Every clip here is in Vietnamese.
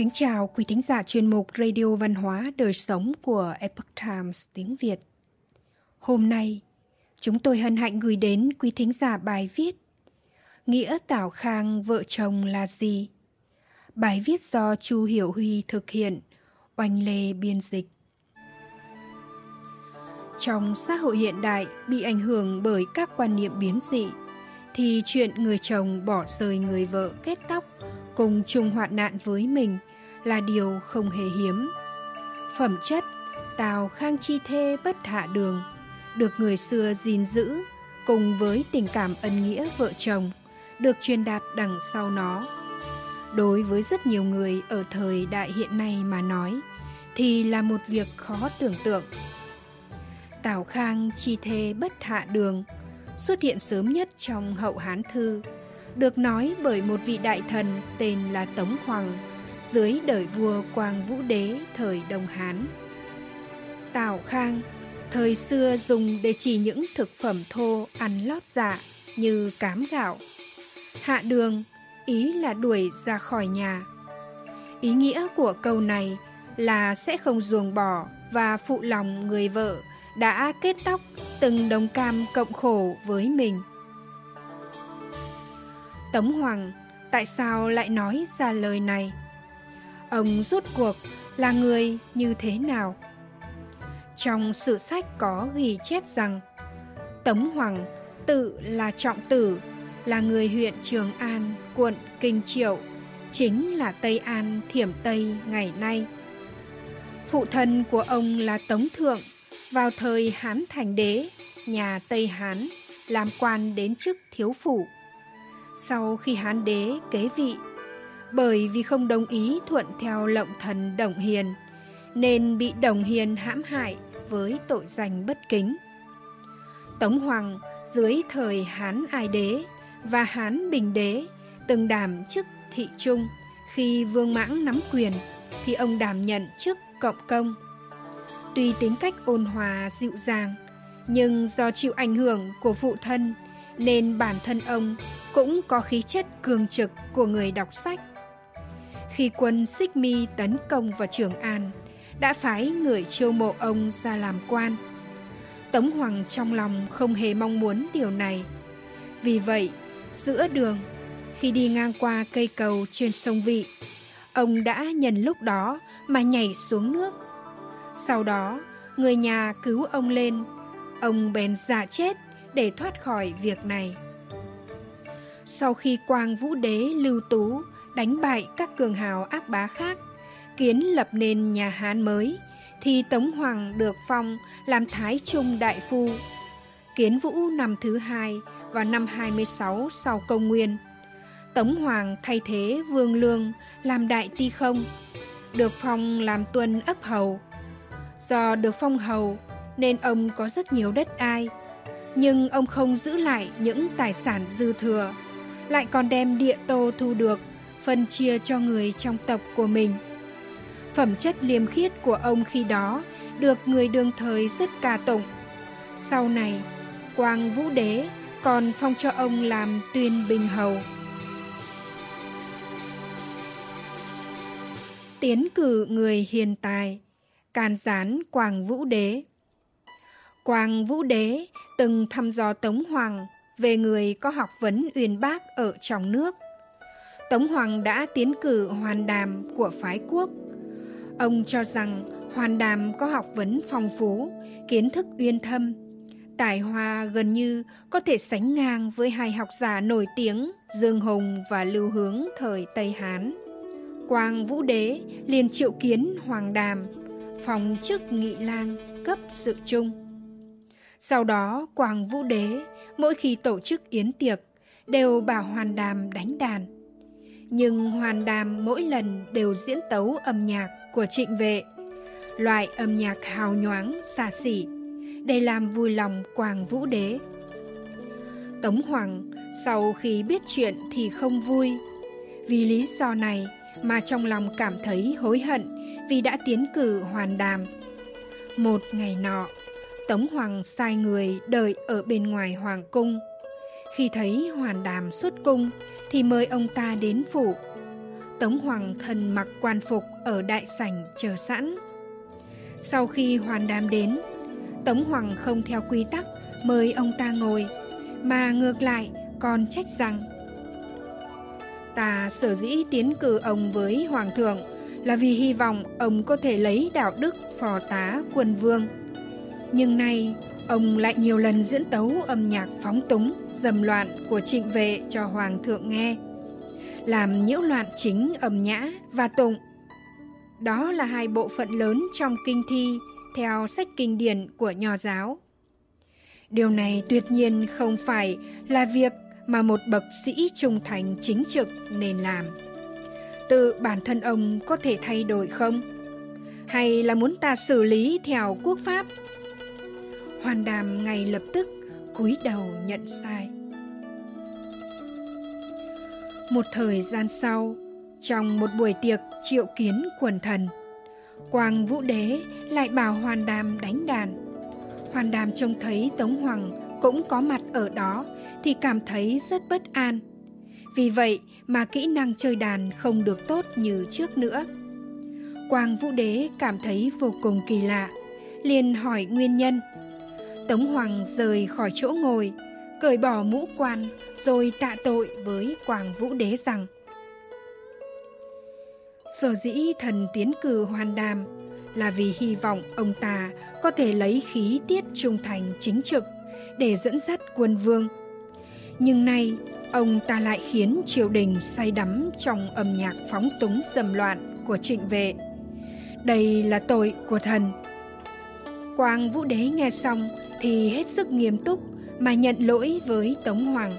Kính chào quý thính giả chuyên mục Radio Văn hóa Đời Sống của Epoch Times tiếng Việt. Hôm nay, chúng tôi hân hạnh gửi đến quý thính giả bài viết Nghĩa Tảo Khang vợ chồng là gì? Bài viết do Chu Hiểu Huy thực hiện, oanh lê biên dịch. Trong xã hội hiện đại bị ảnh hưởng bởi các quan niệm biến dị, thì chuyện người chồng bỏ rơi người vợ kết tóc cùng chung hoạn nạn với mình là điều không hề hiếm. Phẩm chất Tào Khang Chi Thê bất hạ đường được người xưa gìn giữ cùng với tình cảm ân nghĩa vợ chồng được truyền đạt đằng sau nó. Đối với rất nhiều người ở thời đại hiện nay mà nói thì là một việc khó tưởng tượng. Tào Khang Chi Thê bất hạ đường xuất hiện sớm nhất trong hậu Hán Thư, được nói bởi một vị đại thần tên là Tống Hoàng dưới đời vua Quang Vũ Đế thời Đông Hán. Tào Khang thời xưa dùng để chỉ những thực phẩm thô ăn lót dạ như cám gạo. Hạ đường, ý là đuổi ra khỏi nhà. Ý nghĩa của câu này là sẽ không ruồng bỏ và phụ lòng người vợ đã kết tóc từng đồng cam cộng khổ với mình. Tống Hoàng tại sao lại nói ra lời này? Ông rút cuộc là người như thế nào? Trong sử sách có ghi chép rằng Tống Hoàng tự là trọng tử, là người huyện Trường An, quận Kinh Triệu, chính là Tây An Thiểm Tây ngày nay. Phụ thân của ông là Tống Thượng, vào thời Hán Thành Đế, nhà Tây Hán, làm quan đến chức thiếu phủ. Sau khi Hán Đế kế vị, bởi vì không đồng ý thuận theo lộng thần Đồng Hiền, nên bị Đồng Hiền hãm hại với tội danh bất kính. Tống Hoàng dưới thời Hán Ai Đế và Hán Bình Đế từng đảm chức thị trung, khi Vương Mãng nắm quyền thì ông đảm nhận chức cộng công. Tuy tính cách ôn hòa dịu dàng, nhưng do chịu ảnh hưởng của phụ thân nên bản thân ông cũng có khí chất cường trực của người đọc sách. Khi quân Xích Mi tấn công vào Trường An, đã phái người chiêu mộ ông ra làm quan. Tống Hoàng trong lòng không hề mong muốn điều này. Vì vậy, giữa đường, khi đi ngang qua cây cầu trên sông Vị, ông đã nhân lúc đó mà nhảy xuống nước. Sau đó, người nhà cứu ông lên, ông bèn giả chết để thoát khỏi việc này. Sau khi Quang Vũ Đế lưu tú đánh bại các cường hào ác bá khác, kiến lập nên nhà Hán mới, thì Tống Hoàng được phong làm Thái Trung Đại Phu. Kiến Vũ năm thứ hai vào năm 26 sau công nguyên. Tống Hoàng thay thế Vương Lương làm Đại Ti Không, được phong làm tuân ấp hầu. Do được phong hầu nên ông có rất nhiều đất ai, nhưng ông không giữ lại những tài sản dư thừa, lại còn đem địa tô thu được phân chia cho người trong tộc của mình. Phẩm chất liêm khiết của ông khi đó được người đương thời rất ca tụng. Sau này, Quang Vũ Đế còn phong cho ông làm tuyên bình hầu. Tiến cử người hiền tài, can gián Quang Vũ Đế. Quang Vũ Đế từng thăm dò Tống Hoàng về người có học vấn uyên bác ở trong nước. Tống Hoàng đã tiến cử Hoàn Đàm của phái quốc. Ông cho rằng Hoàn Đàm có học vấn phong phú, kiến thức uyên thâm, tài hoa gần như có thể sánh ngang với hai học giả nổi tiếng Dương Hùng và Lưu Hướng thời Tây Hán. Quang Vũ Đế liền triệu kiến Hoàng Đàm, phòng chức nghị lang cấp sự trung. Sau đó Quang Vũ Đế mỗi khi tổ chức yến tiệc đều bảo Hoàn Đàm đánh đàn. Nhưng Hoàn Đàm mỗi lần đều diễn tấu âm nhạc của trịnh vệ, loại âm nhạc hào nhoáng, xa xỉ, để làm vui lòng Quang Vũ Đế. Tống Hoàng sau khi biết chuyện thì không vui. Vì lý do này mà trong lòng cảm thấy hối hận vì đã tiến cử Hoàn Đàm. Một ngày nọ, Tống Hoàng sai người đợi ở bên ngoài Hoàng cung. Khi thấy Hoàn Đàm xuất cung thì mời ông ta đến phủ. Tống Hoàng thần mặc quan phục ở đại sảnh chờ sẵn. Sau khi hoàn đàm đến, Tống Hoàng không theo quy tắc mời ông ta ngồi, mà ngược lại còn trách rằng Ta sở dĩ tiến cử ông với Hoàng thượng là vì hy vọng ông có thể lấy đạo đức phò tá quân vương. Nhưng nay, ông lại nhiều lần diễn tấu âm nhạc phóng túng, dầm loạn của trịnh vệ cho Hoàng thượng nghe, làm nhiễu loạn chính âm nhã và tụng. Đó là hai bộ phận lớn trong kinh thi theo sách kinh điển của nho giáo. Điều này tuyệt nhiên không phải là việc mà một bậc sĩ trung thành chính trực nên làm. Tự bản thân ông có thể thay đổi không? Hay là muốn ta xử lý theo quốc pháp? Hoàn đàm ngay lập tức cúi đầu nhận sai. Một thời gian sau, trong một buổi tiệc triệu kiến quần thần, Quang Vũ Đế lại bảo Hoàn Đàm đánh đàn. Hoàn Đàm trông thấy Tống Hoàng cũng có mặt ở đó thì cảm thấy rất bất an. Vì vậy mà kỹ năng chơi đàn không được tốt như trước nữa. Quang Vũ Đế cảm thấy vô cùng kỳ lạ, liền hỏi nguyên nhân. Tống Hoàng rời khỏi chỗ ngồi, cởi bỏ mũ quan rồi tạ tội với Quảng Vũ Đế rằng Sở dĩ thần tiến cử hoàn đàm là vì hy vọng ông ta có thể lấy khí tiết trung thành chính trực để dẫn dắt quân vương. Nhưng nay, ông ta lại khiến triều đình say đắm trong âm nhạc phóng túng dầm loạn của trịnh vệ. Đây là tội của thần. Quang Vũ Đế nghe xong thì hết sức nghiêm túc mà nhận lỗi với Tống Hoàng,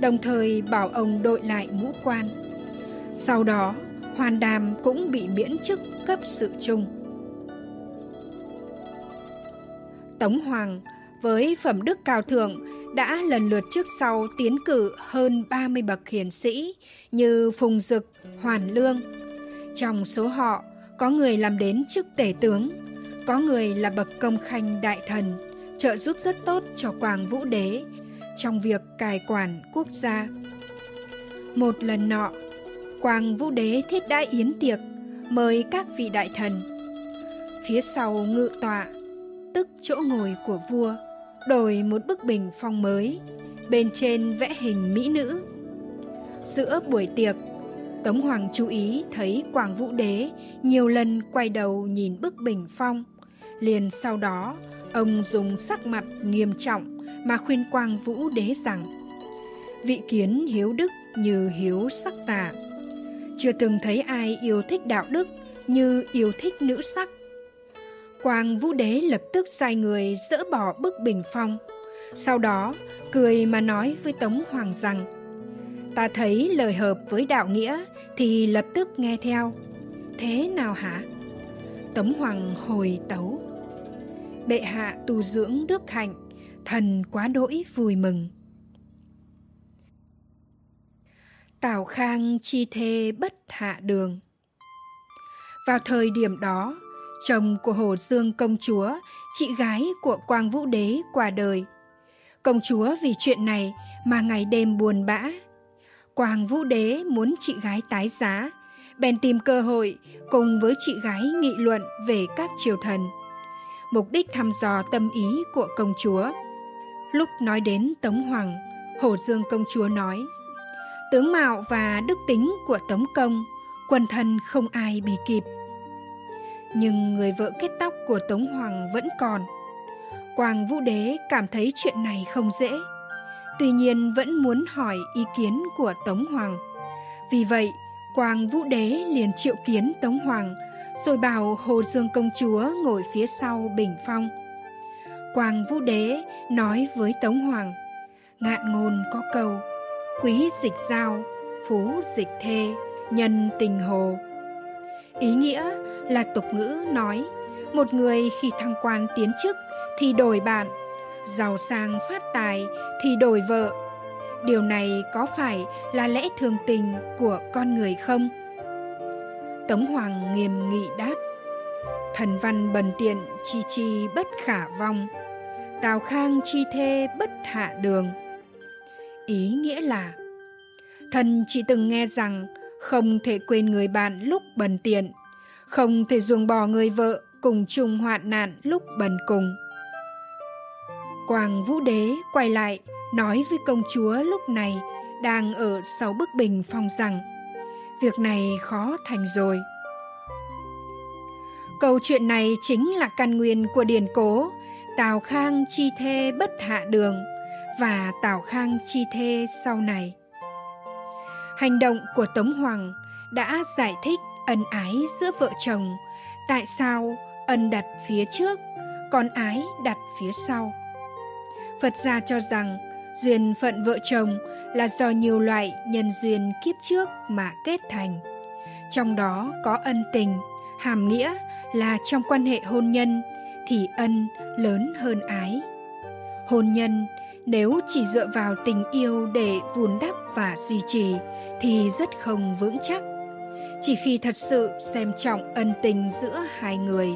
đồng thời bảo ông đội lại ngũ quan. Sau đó, Hoàn Đàm cũng bị miễn chức cấp sự trung. Tống Hoàng với phẩm đức cao thượng đã lần lượt trước sau tiến cử hơn 30 bậc hiền sĩ như Phùng Dực, Hoàn Lương. Trong số họ, có người làm đến chức tể tướng, có người là bậc công khanh đại thần, trợ giúp rất tốt cho Quang Vũ Đế trong việc cai quản quốc gia. Một lần nọ, Quang Vũ Đế thiết đãi yến tiệc, mời các vị đại thần. Phía sau ngự tọa, tức chỗ ngồi của vua, đổi một bức bình phong mới, bên trên vẽ hình mỹ nữ. Giữa buổi tiệc, Tống Hoàng chú ý thấy Quảng Vũ Đế nhiều lần quay đầu nhìn bức bình phong. Liền sau đó, ông dùng sắc mặt nghiêm trọng mà khuyên Quang Vũ Đế rằng Vị kiến hiếu đức như hiếu sắc giả. Chưa từng thấy ai yêu thích đạo đức như yêu thích nữ sắc. Quang Vũ Đế lập tức sai người dỡ bỏ bức bình phong. Sau đó, cười mà nói với Tống Hoàng rằng Ta thấy lời hợp với đạo nghĩa thì lập tức nghe theo. Thế nào hả? Tống Hoàng hồi tấu. Bệ hạ tu dưỡng đức hạnh, thần quá đỗi vui mừng. Tào Khang chi thê bất hạ đường. Vào thời điểm đó, chồng của Hồ Dương công chúa, chị gái của Quang Vũ Đế qua đời. Công chúa vì chuyện này mà ngày đêm buồn bã. Quang Vũ Đế muốn chị gái tái giá, bèn tìm cơ hội cùng với chị gái nghị luận về các triều thần. Mục đích thăm dò tâm ý của công chúa. Lúc nói đến Tống Hoàng, Hồ Dương công chúa nói Tướng mạo và đức tính của Tống Công, quần thân không ai bị kịp nhưng người vợ kết tóc của Tống Hoàng vẫn còn. Quang Vũ Đế cảm thấy chuyện này không dễ, tuy nhiên vẫn muốn hỏi ý kiến của Tống Hoàng. Vì vậy, Quang Vũ Đế liền triệu kiến Tống Hoàng, rồi bảo Hồ Dương công chúa ngồi phía sau bình phong. Quang Vũ Đế nói với Tống Hoàng, ngạn ngôn có câu, quý dịch giao, phú dịch thê, nhân tình hồ. Ý nghĩa là tục ngữ nói một người khi thăng quan tiến chức thì đổi bạn giàu sang phát tài thì đổi vợ điều này có phải là lẽ thường tình của con người không tống hoàng nghiêm nghị đáp thần văn bần tiện chi chi bất khả vong tào khang chi thê bất hạ đường ý nghĩa là thần chỉ từng nghe rằng không thể quên người bạn lúc bần tiện, không thể ruồng bỏ người vợ cùng chung hoạn nạn lúc bần cùng. Quang Vũ Đế quay lại nói với công chúa lúc này đang ở sau bức bình phong rằng việc này khó thành rồi. Câu chuyện này chính là căn nguyên của điển cố Tào Khang chi thê bất hạ đường và Tào Khang chi thê sau này. Hành động của Tống Hoàng đã giải thích ân ái giữa vợ chồng, tại sao ân đặt phía trước, còn ái đặt phía sau. Phật gia cho rằng duyên phận vợ chồng là do nhiều loại nhân duyên kiếp trước mà kết thành. Trong đó có ân tình, hàm nghĩa là trong quan hệ hôn nhân thì ân lớn hơn ái. Hôn nhân nếu chỉ dựa vào tình yêu để vun đắp và duy trì thì rất không vững chắc. Chỉ khi thật sự xem trọng ân tình giữa hai người,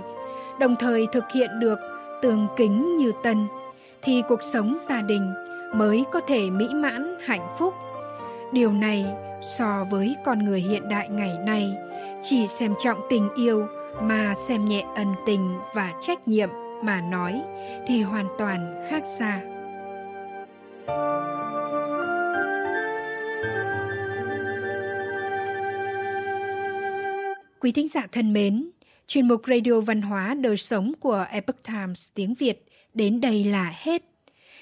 đồng thời thực hiện được tường kính như tân thì cuộc sống gia đình mới có thể mỹ mãn hạnh phúc. Điều này so với con người hiện đại ngày nay chỉ xem trọng tình yêu mà xem nhẹ ân tình và trách nhiệm mà nói thì hoàn toàn khác xa Quý thính giả thân mến, chuyên mục Radio Văn hóa Đời Sống của Epoch Times tiếng Việt đến đây là hết.